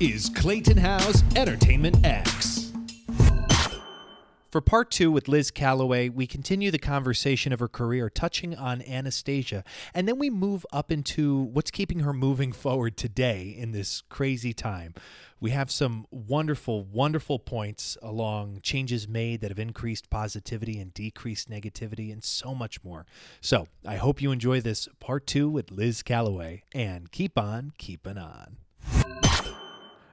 is Clayton House Entertainment X. For part two with Liz Callaway, we continue the conversation of her career, touching on Anastasia, and then we move up into what's keeping her moving forward today in this crazy time. We have some wonderful, wonderful points along changes made that have increased positivity and decreased negativity, and so much more. So I hope you enjoy this part two with Liz Callaway, and keep on keeping on.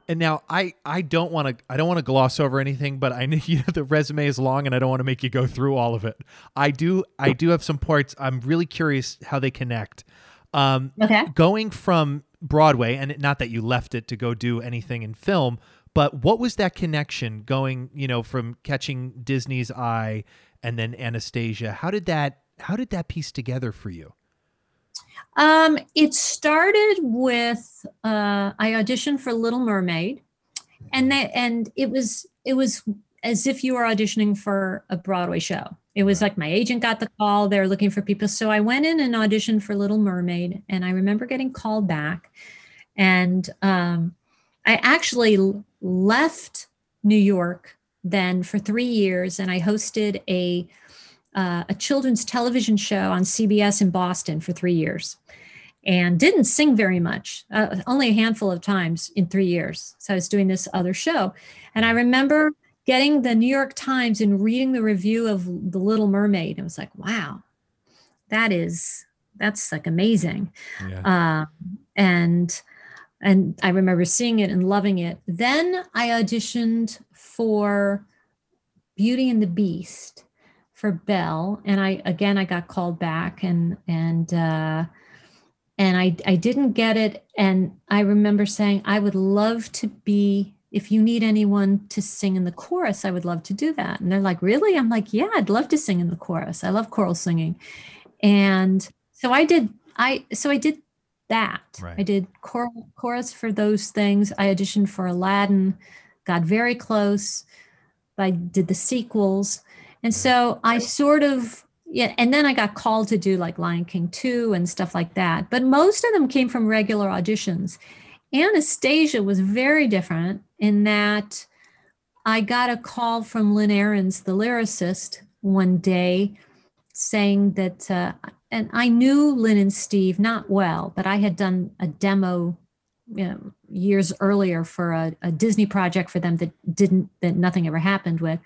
And now I I don't want to I don't want to gloss over anything, but I know you know the resume is long, and I don't want to make you go through all of it. I do I do have some parts. I'm really curious how they connect. Um, Okay. Going from Broadway, and not that you left it to go do anything in film, but what was that connection going? You know, from catching Disney's eye and then Anastasia. How did that How did that piece together for you? Um, it started with uh, I auditioned for Little Mermaid, and that and it was it was as if you were auditioning for a Broadway show. It was like my agent got the call; they're looking for people. So I went in and auditioned for Little Mermaid, and I remember getting called back, and um, I actually left New York then for three years, and I hosted a uh, a children's television show on CBS in Boston for three years and didn't sing very much, uh, only a handful of times in three years. So I was doing this other show. And I remember getting the New York Times and reading the review of The Little Mermaid. It was like, wow, that is, that's like amazing. Yeah. Um, and and I remember seeing it and loving it. Then I auditioned for Beauty and the Beast for Belle, and I again I got called back and and uh, and I I didn't get it. And I remember saying I would love to be. If you need anyone to sing in the chorus, I would love to do that. And they're like, Really? I'm like, Yeah, I'd love to sing in the chorus. I love choral singing. And so I did, I so I did that. Right. I did choral, chorus for those things. I auditioned for Aladdin, got very close. I did the sequels. And so I sort of, yeah, and then I got called to do like Lion King 2 and stuff like that. But most of them came from regular auditions. Anastasia was very different in that I got a call from Lynn Ahrens, the lyricist, one day saying that, uh, and I knew Lynn and Steve not well, but I had done a demo you know, years earlier for a, a Disney project for them that didn't, that nothing ever happened with.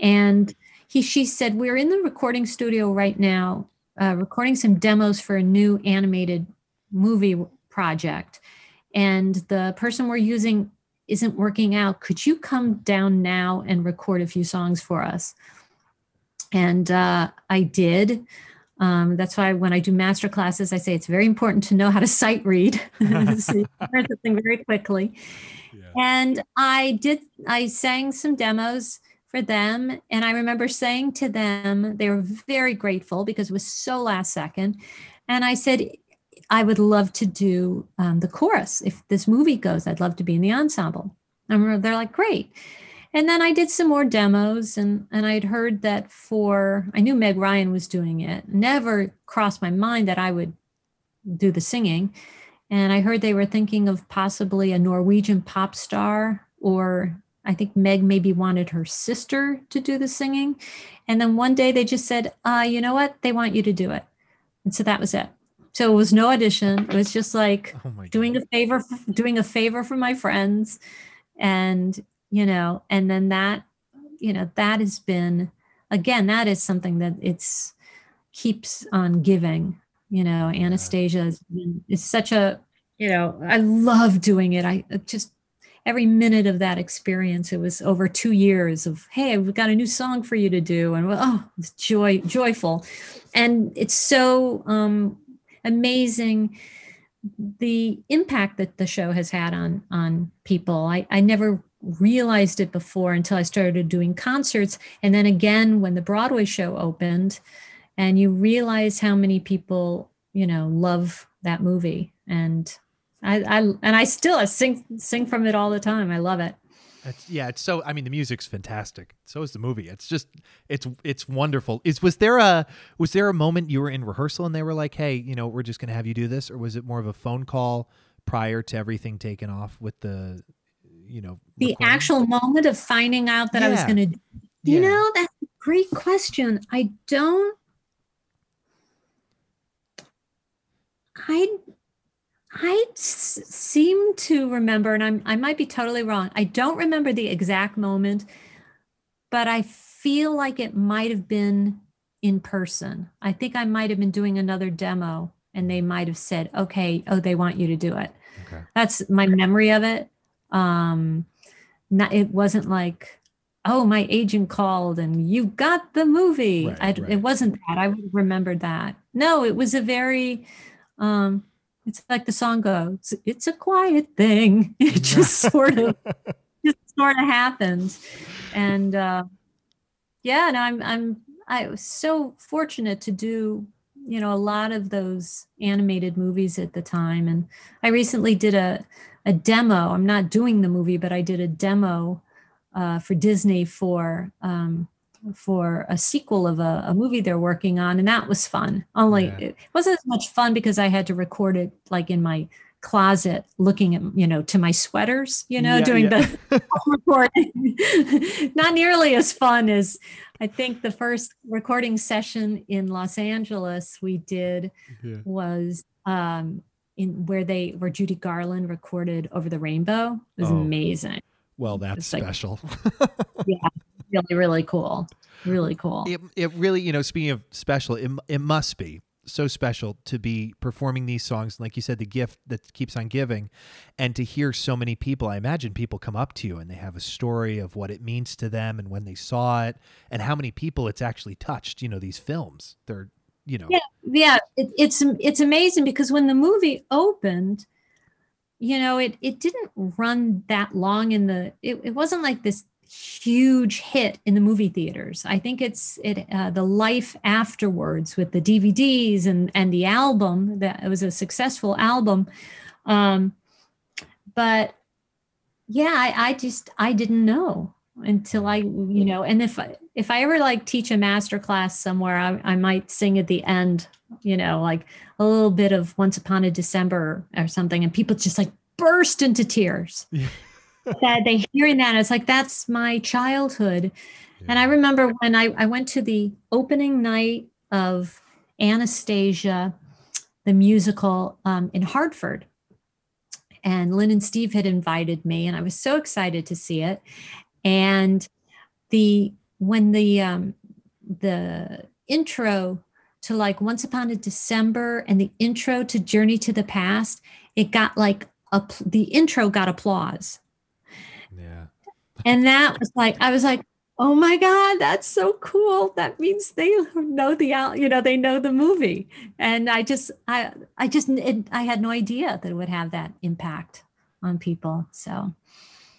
And he, she said, We're in the recording studio right now, uh, recording some demos for a new animated movie project. And the person we're using isn't working out. Could you come down now and record a few songs for us? And uh, I did. Um, that's why when I do master classes, I say it's very important to know how to sight read. so you learn something very quickly. And I did, I sang some demos for them. And I remember saying to them, they were very grateful because it was so last second. And I said, I would love to do um, the chorus. If this movie goes, I'd love to be in the ensemble. And they're like, great. And then I did some more demos and, and I'd heard that for, I knew Meg Ryan was doing it. Never crossed my mind that I would do the singing. And I heard they were thinking of possibly a Norwegian pop star, or I think Meg maybe wanted her sister to do the singing. And then one day they just said, uh, you know what? They want you to do it. And so that was it. So it was no audition. It was just like Oh doing a favor, doing a favor for my friends. And, you know, and then that, you know, that has been, again, that is something that it's keeps on giving, you know, Anastasia is, is such a, you know, I love doing it. I just, every minute of that experience, it was over two years of, hey, we've got a new song for you to do. And oh, it's joy, joyful. And it's so um, amazing the impact that the show has had on on people. I, I never realized it before until I started doing concerts. And then again when the Broadway show opened and you realize how many people, you know, love that movie. And I, I and I still I sing sing from it all the time. I love it. It's, yeah, it's so. I mean, the music's fantastic. So is the movie. It's just, it's it's wonderful. Is was there a was there a moment you were in rehearsal and they were like, hey, you know, we're just gonna have you do this, or was it more of a phone call prior to everything taking off with the you know, the recording? actual moment of finding out that I was going to, you Yeah. know, that's a great question. I don't, I, I s- seem to remember, and I'm, I might be totally wrong. I don't remember the exact moment, but I feel like it might have been in person. I think I might have been doing another demo and they might have said, okay, oh, they want you to do it. Okay. That's my memory of it. Um, not, it wasn't like, oh, my agent called and you got the movie. Right, I, right. It wasn't that. I would have remembered that. No, it was a very, um, it's like the song goes, it's a quiet thing. It just sort of, just sort of happens. And, uh, yeah, and I'm, I'm, I was so fortunate to do, you know, a lot of those animated movies at the time. And I recently did a, a demo. I'm not doing the movie, but I did a demo uh, for Disney for um, for a sequel of a, a movie they're working on, and that was fun. Only Yeah. it wasn't as much fun because I had to record it like in my closet, looking at you know to my sweaters, you know, Yeah, doing yeah. the recording. not nearly as fun as I think the first recording session in Los Angeles we did Yeah. was um, in where they where Judy Garland recorded "Over the Rainbow." It was Oh. amazing, Well, that's It's like- special. really, really cool, really cool. it, it really, you know, speaking of special, it, it must be so special to be performing these songs. Like you said, the gift that keeps on giving, and to hear so many people. I imagine people come up to you and they have a story of what it means to them and when they saw it, and how many people it's actually touched. You know, these films. They're, you know, Yeah. yeah, it, it's it's amazing because when the movie opened, you know, it it didn't run that long in the. It, it wasn't like this huge hit in the movie theaters. I think it's it uh, the life afterwards with the DVDs and and the album that it was a successful album, um, but yeah, I, I just I didn't know until I you know, and if I, if I ever like teach a master class somewhere, I, I might sing at the end, you know, like a little bit of Once Upon a December or something, and people just like burst into tears. Yeah. That they hearing that, it's like that's my childhood. And I remember when I, I went to the opening night of Anastasia, the musical um, in Hartford. And Lynn and Steve had invited me, and I was so excited to see it. And the when the um, the intro to like Once Upon a December and the intro to Journey to the Past, it got like a, the intro got applause yeah. And that was like i was like oh my god that's so cool. That means they know the you know they know the movie. And i just i i just it, i had no idea that it would have that impact on people. So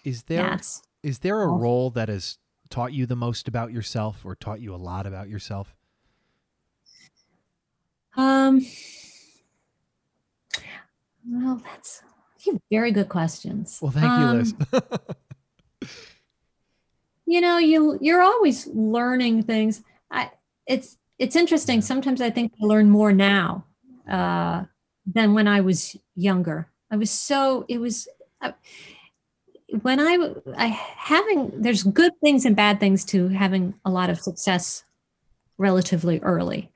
Is there yeah is there a role that has taught you the most about yourself, or taught you a lot about yourself? um well that's very good questions. Well, thank you, Um, Liz. you know you you're always learning things. I it's it's interesting. Sometimes i think i learn more now uh than when i was younger. I was so it was when I, when i i having there's good things and bad things to having a lot of success relatively early.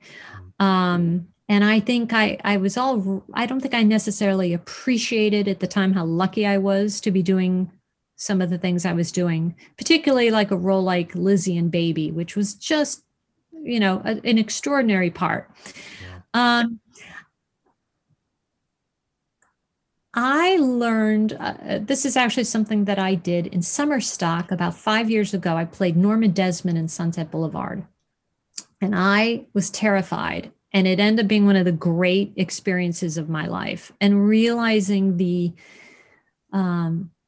Um and i think i i was all i don't think i necessarily appreciated at the time how lucky i was to be doing some of the things I was doing, particularly like a role like Lizzie and Baby, which was just, you know, a- an extraordinary part. Um, I learned uh, this is actually something that I did in summer stock about five years ago. I played Norma Desmond in Sunset Boulevard, and I was terrified. And it ended up being one of the great experiences of my life, and realizing the um, the,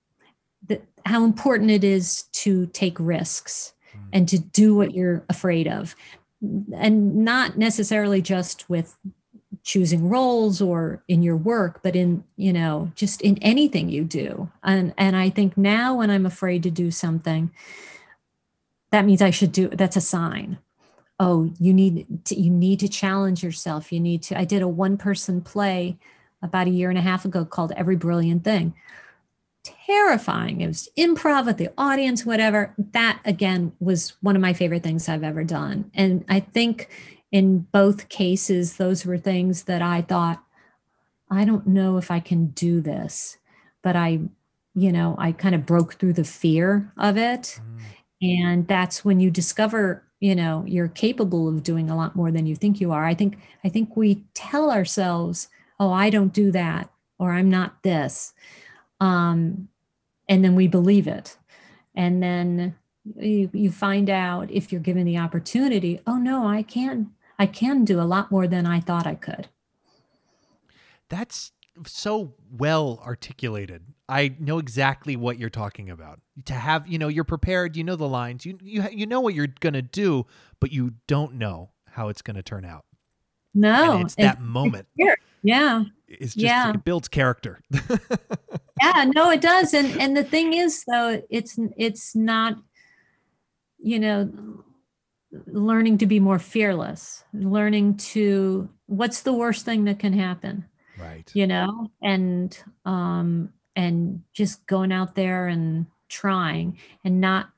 how important it is to take risks Mm. and to do what you're afraid of. And not necessarily just with choosing roles or in your work but in you know just in anything you do. And and i think now when i'm afraid to do something that means i should do that's a sign. Oh you need to, you need to challenge yourself. You need to i did a one person play about a year and a half ago called every brilliant thing terrifying. It was improv with the audience, whatever. That again was one of my favorite things I've ever done. And I think in both cases, those were things that I thought, I don't know if I can do this, but I, you know, I kind of broke through the fear of it. Mm. And that's when you discover, you know, you're capable of doing a lot more than you think you are. I think, I think we tell ourselves, oh, I don't do that, or I'm not this um, and then we believe it. And then you, you find out if you're given the opportunity oh no i can i can do a lot more than i thought i could. That's so well articulated. I know exactly what you're talking about. To have you know you're prepared you know the lines you you, you know what you're gonna do but you don't know how it's gonna turn out. No and it's that moment yeah. It's just yeah. it builds character. Yeah no it does. And and the thing is though it's it's not you know learning to be more fearless learning to what's the worst thing that can happen? Right. You know and um and just going out there and trying and not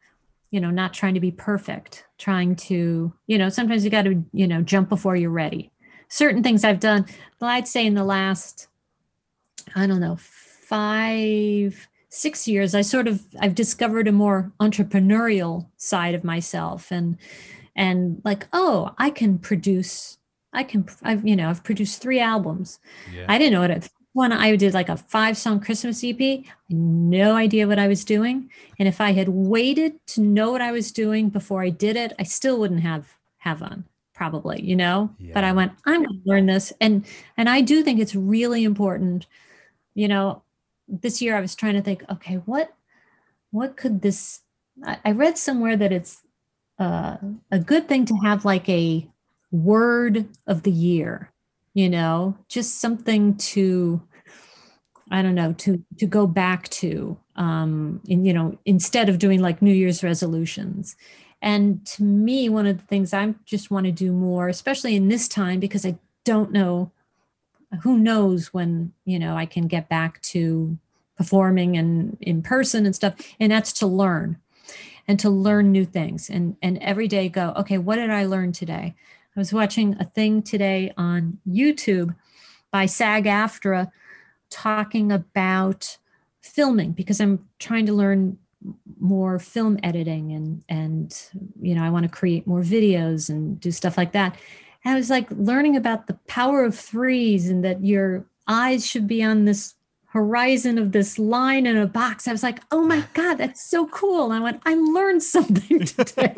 you know not trying to be perfect trying to you know sometimes you got to you know jump before you're ready certain things i've done well i'd say in the last i don't know five six years i sort of i've discovered a more entrepreneurial side of myself and and like oh i can produce i can i've you know i've produced three albums. Yeah. i didn't know what it one i did like a five song christmas ep no idea what i was doing. And if i had waited to know what i was doing before i did it i still wouldn't have have one probably you know yeah. but i went i'm going to learn this and and i do think it's really important you know this year I was trying to think, okay, what what could this? I, I read somewhere that it's uh, a good thing to have like a word of the year, you know, just something to I don't know to to go back to, um, in, you know, instead of doing like New Year's resolutions. And to me, one of the things I just want to do more, especially in this time, because I don't know who knows when you know i can get back to performing and in person and stuff and that's to learn and to learn new things. And and every day go okay what did i learn today? I was watching a thing today on youtube by sag aftra talking about filming because i'm trying to learn more film editing and and you know i want to create more videos and do stuff like that I was like learning about the power of threes and that your eyes should be on this horizon of this line in a box. I was like, oh my God, that's so cool. And I went, I learned something today.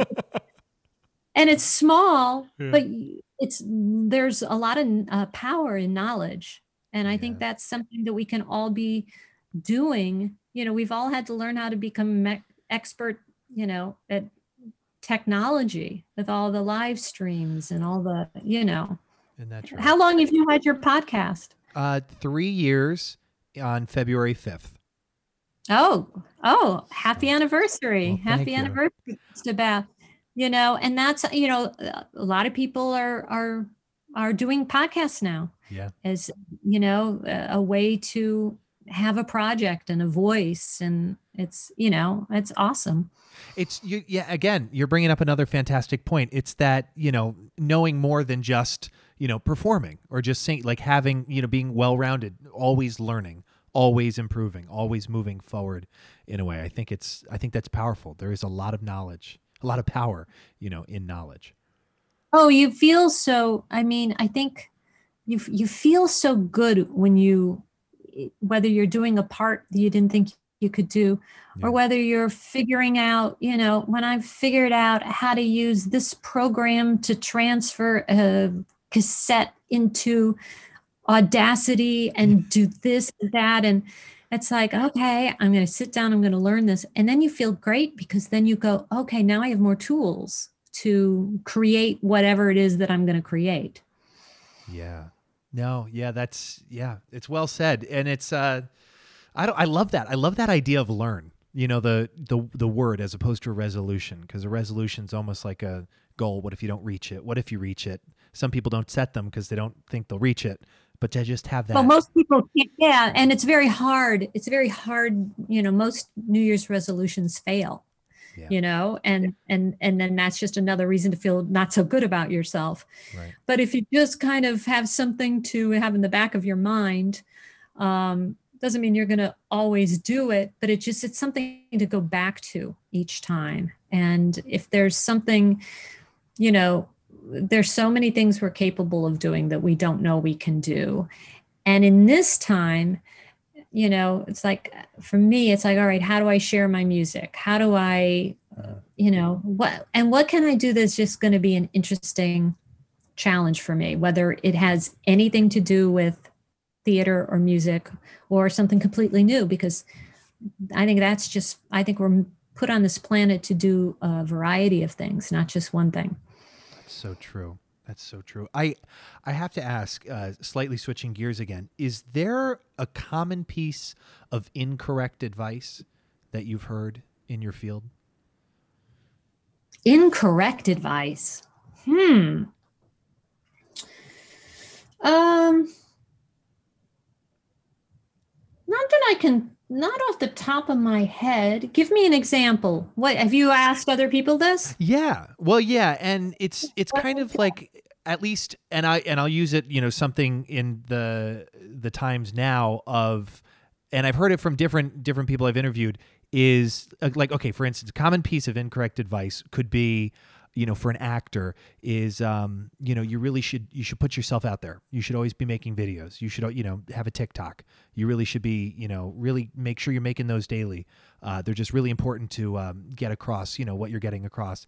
and it's small, yeah. but it's there's a lot of uh, power in knowledge. And I yeah. think that's something that we can all be doing. You know, we've all had to learn how to become me- expert, you know, at technology with all the live streams and all the, you know. And that's right. How long have you had your podcast? Uh, three years on February 5th. Oh, oh, happy anniversary. Well, happy anniversary, about, you know, and that's, you know, a lot of people are, are, are doing podcasts now. Yeah. As, you know, a way to have a project and a voice and it's, you know, it's awesome. It's you, yeah. Again, you're bringing up another fantastic point. It's that you know knowing more than just you know performing or just saying like having you know being well rounded, always learning, always improving, always moving forward. In a way, I think it's I think that's powerful. There is a lot of knowledge, a lot of power, you know, in knowledge. Oh, you feel so. I mean, I think you you feel so good when you whether you're doing a part that you didn't think you could do yeah. or whether you're figuring out you know when i've figured out how to use this program to transfer a cassette into audacity and do this and that and it's like okay i'm going to sit down i'm going to learn this and then you feel great because then you go okay now i have more tools to create whatever it is that i'm going to create. Yeah no yeah that's yeah it's well said and it's uh I don't. I love that. I love that idea of learn. You know, the the the word as opposed to a resolution, because a resolution is almost like a goal. What if you don't reach it? What if you reach it? Some people don't set them because they don't think they'll reach it. but to just have that. Well, most people can't. Yeah, and it's very hard. It's very hard. You know, most New Year's resolutions fail. Yeah. You know, and and and then that's just another reason to feel not so good about yourself. Right. But if you just kind of have something to have in the back of your mind, um, doesn't mean you're going to always do it, but it just it's something to go back to each time. And if there's something, you know, there's so many things we're capable of doing that we don't know we can do. And in this time, you know, it's like for me, it's like, all right, how do I share my music? How do I, uh, you know, what and what can I do that's just going to be an interesting challenge for me, whether it has anything to do with theater or music or something completely new, because I think that's just, I think we're put on this planet to do a variety of things, not just one thing. That's so true. That's so true. I I have to ask, uh, slightly switching gears again, is there a common piece of incorrect advice that you've heard in your field? Incorrect advice. Hmm. Um not that I can not off the top of my head. Give me an example. What have you asked other people this? Yeah. Well, yeah, and it's it's kind of like at least and I and I'll use it, you know, something in the the times now of and I've heard it from different different people I've interviewed is uh, like okay, for instance, a common piece of incorrect advice could be you know for an actor is um you know you really should you should put yourself out there. You should always be making videos. You should you know have a tiktok. You really should be you know really make sure you're making those daily. Uh, they're just really important to um, get across you know what you're getting across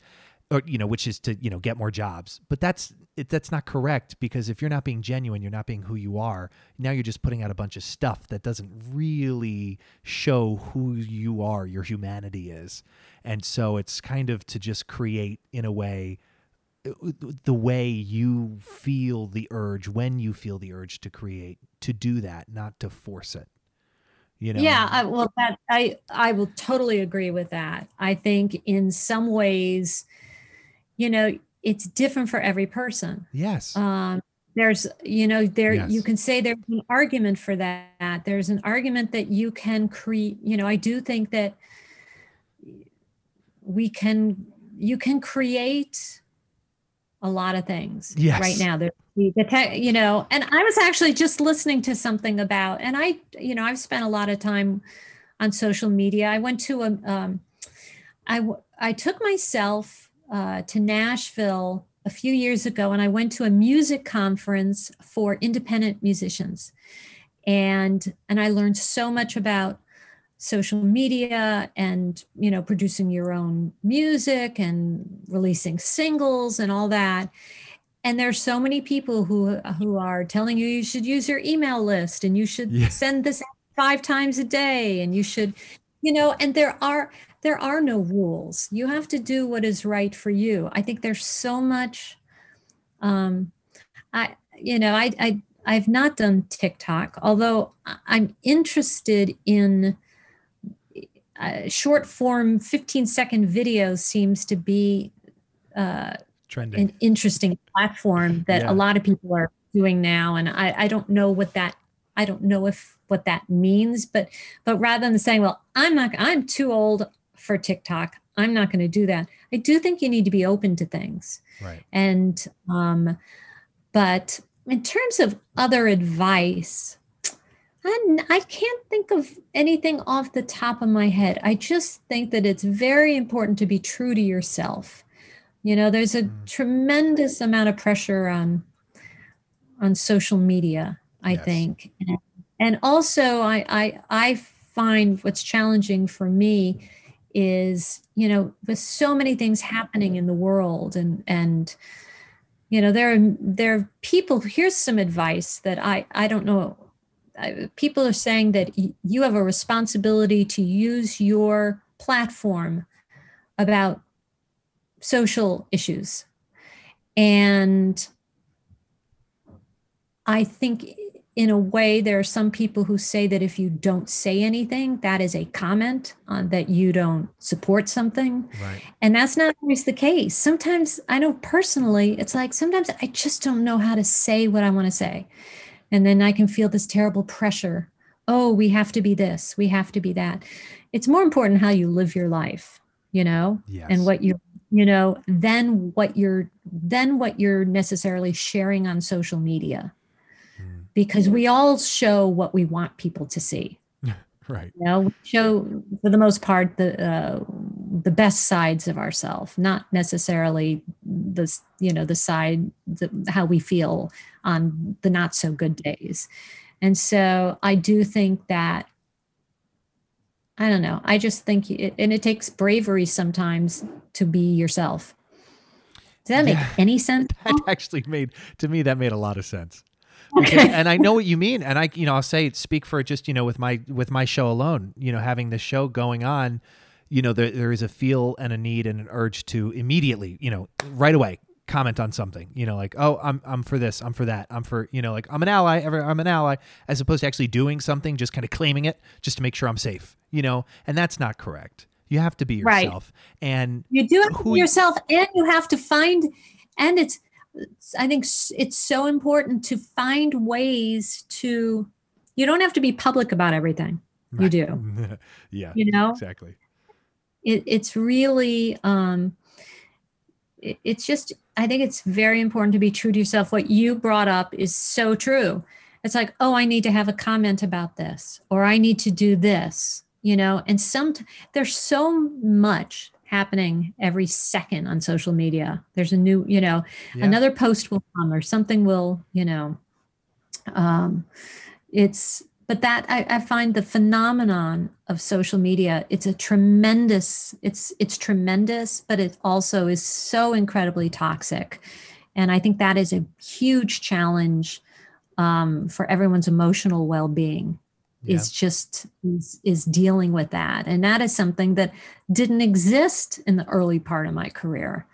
or you know which is to you know get more jobs. But that's it, that's not correct because if you're not being genuine you're not being who you are. Now you're just putting out a bunch of stuff that doesn't really show who you are your humanity is. And so it's kind of to just create in a way the way you feel the urge when you feel the urge to create to do that not to force it. You know? Yeah, I, well, that I I will totally agree with that. I think in some ways, you know, it's different for every person. yes Um, there's, you know, there yes. you can say there's an argument for that. There's an argument that you can create. You know, I do think that we can you can create a lot of things Yes. right now. There's the, the tech, you know, and I was actually just listening to something about, and I, you know, I've spent a lot of time on social media. I went to a, um, I, I took myself uh, to Nashville a few years ago, and I went to a music conference for independent musicians, and and I learned so much about social media and you know producing your own music and releasing singles and all that and there's so many people who who are telling you you should use your email list and you should Yeah. send this out five times a day and you should you know and there are there are no rules. You have to do what is right for you. I think there's so much um i you know i i i've not done tiktok although i'm interested in uh, short form 15 second videos seems to be uh, trending. an interesting platform that Yeah. a lot of people are doing now and I, I don't know what that i don't know if what that means but but rather than saying well i'm not i'm too old for tiktok i'm not going to do that i do think you need to be open to things right and um but in terms of other advice I, I can't think of anything off the top of my head. I just think that it's very important to be true to yourself. You know, there's a Mm. tremendous amount of pressure on on social media, I Yes. think. And, and also I, I I find what's challenging for me is, you know, with so many things happening in the world and and you know there are there are people here's some advice that i i don't know I, people are saying that y- you have a responsibility to use your platform about social issues and i think in a way there are some people who say that if you don't say anything that is a comment on that you don't support something right and that's not always the case. Sometimes I know personally, it's like sometimes I just don't know how to say what I want to say. and then I can feel this terrible pressure. Oh, we have to be this, we have to be that. It's more important how you live your life, you know, Yes. and what you you know than what you're then what you're necessarily sharing on social media. Because we all show what we want people to see Right. you know we show for the most part the uh, the best sides of ourselves not necessarily the you know the side the, how we feel on the not so good days and so i do think that i don't know i just think it, and it takes bravery sometimes to be yourself does that make Yeah. any sense That actually made to me that made a lot of sense. Because, Okay. and I know what you mean, and I, you know, I'll say speak for just you know with my with my show alone, you know, having this show going on, you know, there there is a feel and a need and an urge to immediately, you know, right away comment on something, you know, like oh, I'm I'm for this, I'm for that, I'm for you know, like I'm an ally, ever I'm an ally, as opposed to actually doing something, just kind of claiming it, just to make sure I'm safe, you know, and that's not correct. You have to be Right. yourself, and you do it who yourself and you have to find and it's i think it's so important to find ways to you don't have to be public about everything. You do. Yeah, you know? exactly. it, it's really um it, it's just i think it's very important to be true to yourself. What you brought up is so true. It's like oh i need to have a comment about this or i need to do this you know? And some there's so much happening every second on social media. There's a new you know Yeah. another post will come or something will you know um it's but that I, I find the phenomenon of social media it's a tremendous it's it's tremendous but it also is so incredibly toxic. And i think that is a huge challenge um, for everyone's emotional well-being Yeah. is just is, is dealing with that and that is something that didn't exist in the early part of my career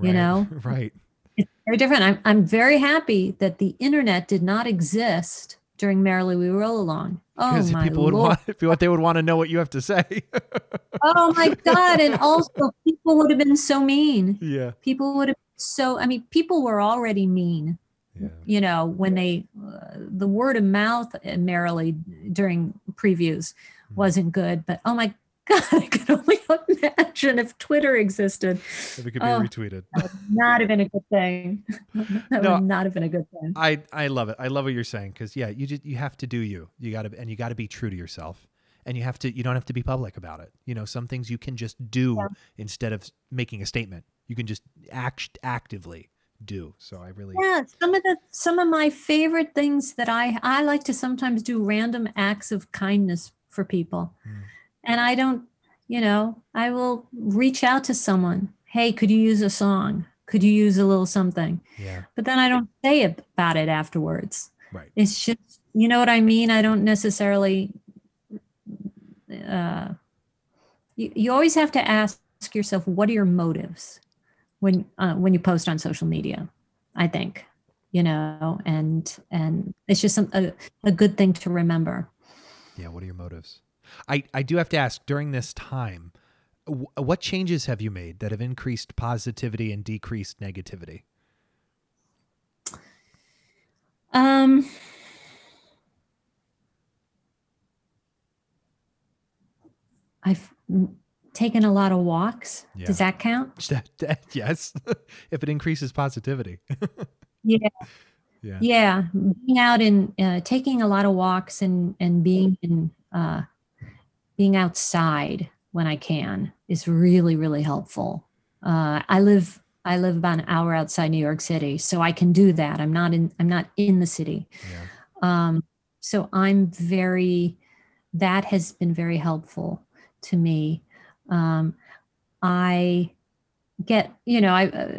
you know? right? it's very different I'm, I'm very happy that the internet did not exist during merrily we roll along oh Because my people would Lord. want, what they would want to know what you have to say. oh my god and also people would have been so mean yeah, people would have so i mean people were already mean yeah, you know when they uh, the word of mouth merrily during previews Mm. wasn't good but oh my god i could only imagine if twitter existed if it could be Oh. retweeted. not have been a good thing that No. would not have been a good thing I I love it. I love what you're saying because yeah, you just you have to do you. You got to and you got to be true to yourself. And you have to you don't have to be public about it. You know, some things you can just do Yeah. instead of making a statement. You can just act actively do. So I really yeah some of the some of my favorite things that i i like to sometimes do random acts of kindness for people Mm. and i don't you know i will reach out to someone hey could you use a song could you use a little something yeah, but then i don't say about it afterwards right. it's just you know what i mean i don't necessarily uh you, you always have to ask yourself what are your motives when uh, when you post on social media i think you know and and it's just some, a, a good thing to remember Yeah, what are your motives? I I do have to ask during this time wh- what changes have you made that have increased positivity and decreased negativity? um i've taken a lot of walks Yeah. does that count yes, if it increases positivity. Yeah. Yeah. yeah being out and uh, taking a lot of walks and and being in uh, being outside when i can is really really helpful uh, i live i live about an hour outside new york city so i can do that i'm not in i'm not in the city Yeah. um, so i'm very that has been very helpful to me um, i get you know i uh,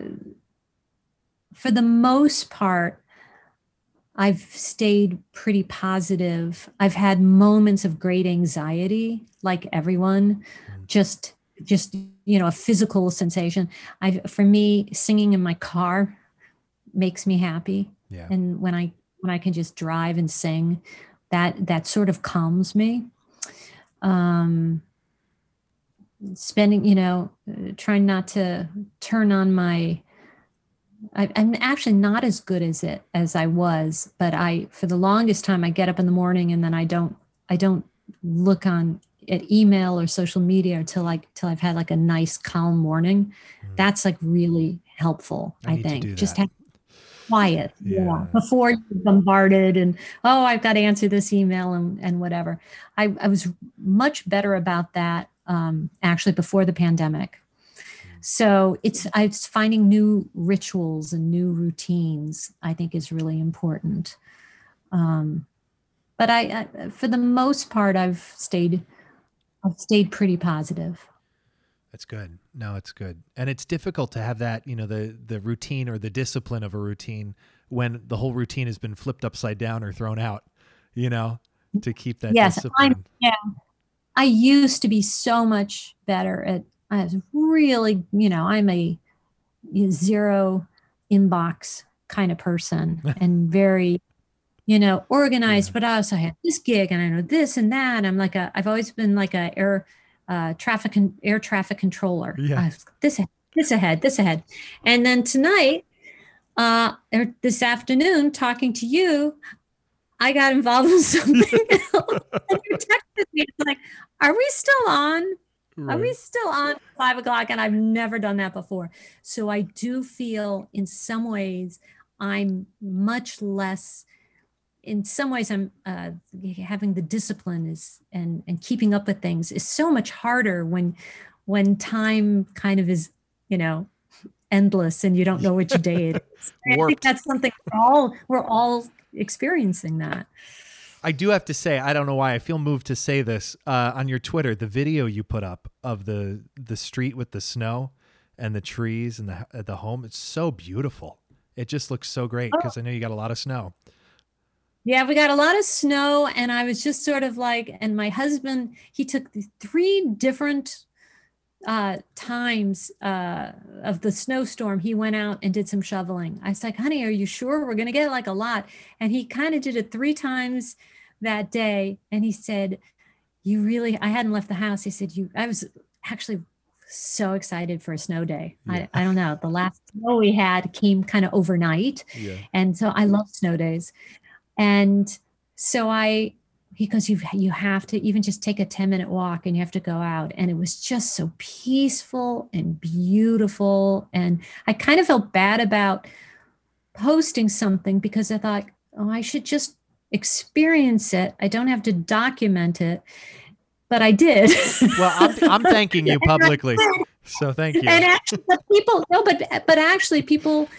for the most part i've stayed pretty positive i've had moments of great anxiety like everyone Mm. just just you know a physical sensation i for me singing in my car makes me happy Yeah. and when i when i can just drive and sing that that sort of calms me um spending you know trying not to turn on my I, I'm actually not as good as it as I was, but I for the longest time I get up in the morning and then I don't I don't look on at email or social media until like till I've had like a nice calm morning. Mm. That's like really helpful. I I, think just have quiet Yeah. yeah. before you're bombarded and oh I've got to answer this email and, and whatever. I, I was much better about that um, actually before the pandemic. So it's it's finding new rituals and new routines. I think is really important. Um, but I, I, for the most part, I've stayed, I've stayed pretty positive. That's good. No, it's good. And it's difficult to have that, you know, the the routine or the discipline of a routine when the whole routine has been flipped upside down or thrown out, you know, to keep that Yes, discipline. I'm- Yeah, I used to be so much better at. I was really, you know, I'm a zero inbox kind of person and very, you know, organized. Yeah. But I also had this gig and I know this and that. I'm like a. I've always been like a air uh, traffic con- air traffic controller. Yeah. Was, this ahead, this ahead, this ahead, and then tonight, uh, or this afternoon, talking to you, I got involved in something else. And you texted me it's like, "Are we still on? Are we still on five o'clock?" And I've never done that before. So I do feel, in some ways, I'm much less. In some ways, I'm uh, having the discipline is and and keeping up with things is so much harder when when time kind of is, you know, endless and you don't know which day it is. I think that's something we're all we're all experiencing that. I do have to say, I don't know why I feel moved to say this. Uh, on your Twitter, the video you put up of the the street with the snow and the trees and the the home, it's so beautiful. It just looks so great because I know you got a lot of snow. Yeah, we got a lot of snow, and I was just sort of like, and my husband, he took the three different uh, times uh, of the snowstorm. He went out and did some shoveling. I was like, honey, are you sure we're going to get like a lot? And he kind of did it three times that day. And he said, You really, I hadn't left the house. He said, You, I was actually so excited for a snow day. Yeah. I, I don't know. The last snow we had came kind of overnight. Yeah. And so I love snow days. And so I, because you you have to even just take a 10 minute walk and you have to go out. And it was just so peaceful and beautiful. And I kind of felt bad about posting something because I thought, oh, I should just experience it. I don't have to document it. But I did. Well, I'm, I'm thanking you publicly, so thank you. and actually people no but but actually people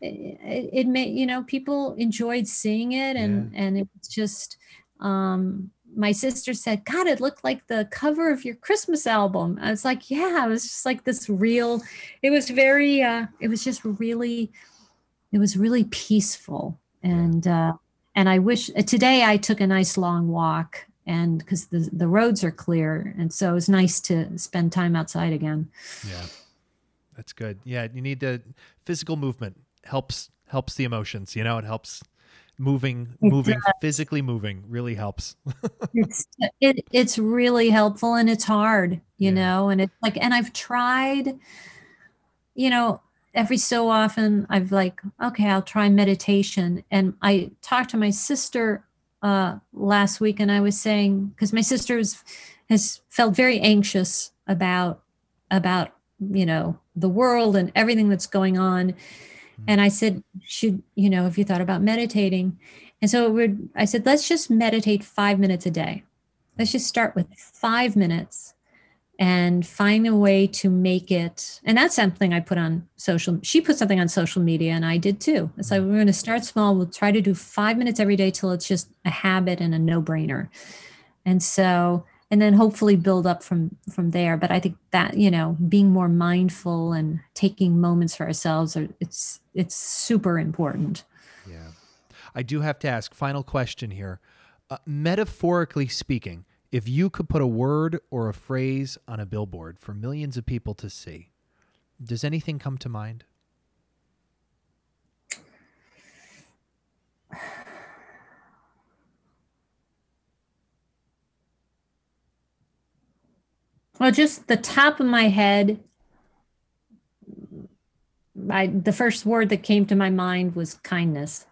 it, it may you know people enjoyed seeing it and and it's just um my sister said god it looked like the cover of your christmas album i was like yeah it was just like this real it was very uh it was just really it was really peaceful and uh and i wish today i took a nice long walk and because the, the roads are clear and so it was nice to spend time outside again Yeah, that's good. Yeah, you need to physical movement helps helps the emotions. You know, it helps moving It moving physically moving really helps. it's it, it's really helpful and it's hard you Yeah. know and it's like and i've tried you know every so often i've like okay i'll try meditation and i talked to my sister uh last week and i was saying because my sister is, has felt very anxious about about you know the world and everything that's going on Mm-hmm. and i said should you know have you thought about meditating and so we're, I said, let's just meditate five minutes a day. Let's just start with five minutes and find a way to make it. And that's something I put on social. She put something on social media, and I did too. It's like mm-hmm. we're going to start small. We'll try to do five minutes every day till it's just a habit and a no-brainer. And so, and then hopefully build up from from there. But I think that you know, being more mindful and taking moments for ourselves, are, it's it's super important. Yeah. I do have to ask, final question here. Uh, metaphorically speaking, if you could put a word or a phrase on a billboard for millions of people to see, does anything come to mind? Well, just the top of my head I the first word that came to my mind was kindness.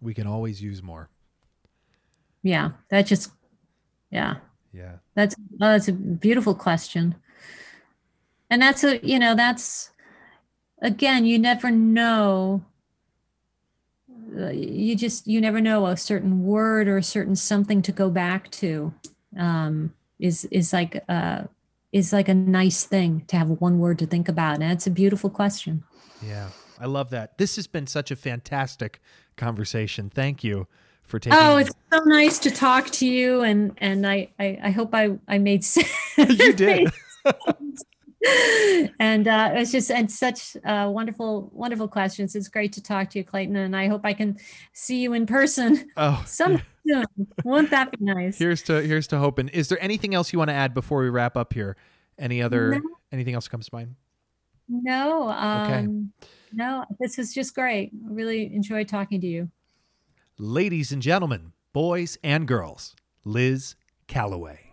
We can always use more. Yeah, that just yeah. Yeah. That's oh, that's a beautiful question. And that's a you know that's again you never know uh, you just you never know a certain word or a certain something to go back to um, is is like uh, is like a nice thing to have one word to think about and it's a beautiful question Yeah. I love that. This has been such a fantastic conversation. Thank you for taking oh it's so nice to talk to you and and i i, I hope i i made sense You did. and uh, it's just and such uh, wonderful wonderful questions it's great to talk to you clayton and i hope i can see you in person Oh, some soon won't that be nice here's to here's to hoping. Is there anything else you want to add before we wrap up here? Any other No. anything else comes to mind? no um no this is just great I really enjoyed talking to you Ladies and gentlemen, boys and girls, Liz Callaway.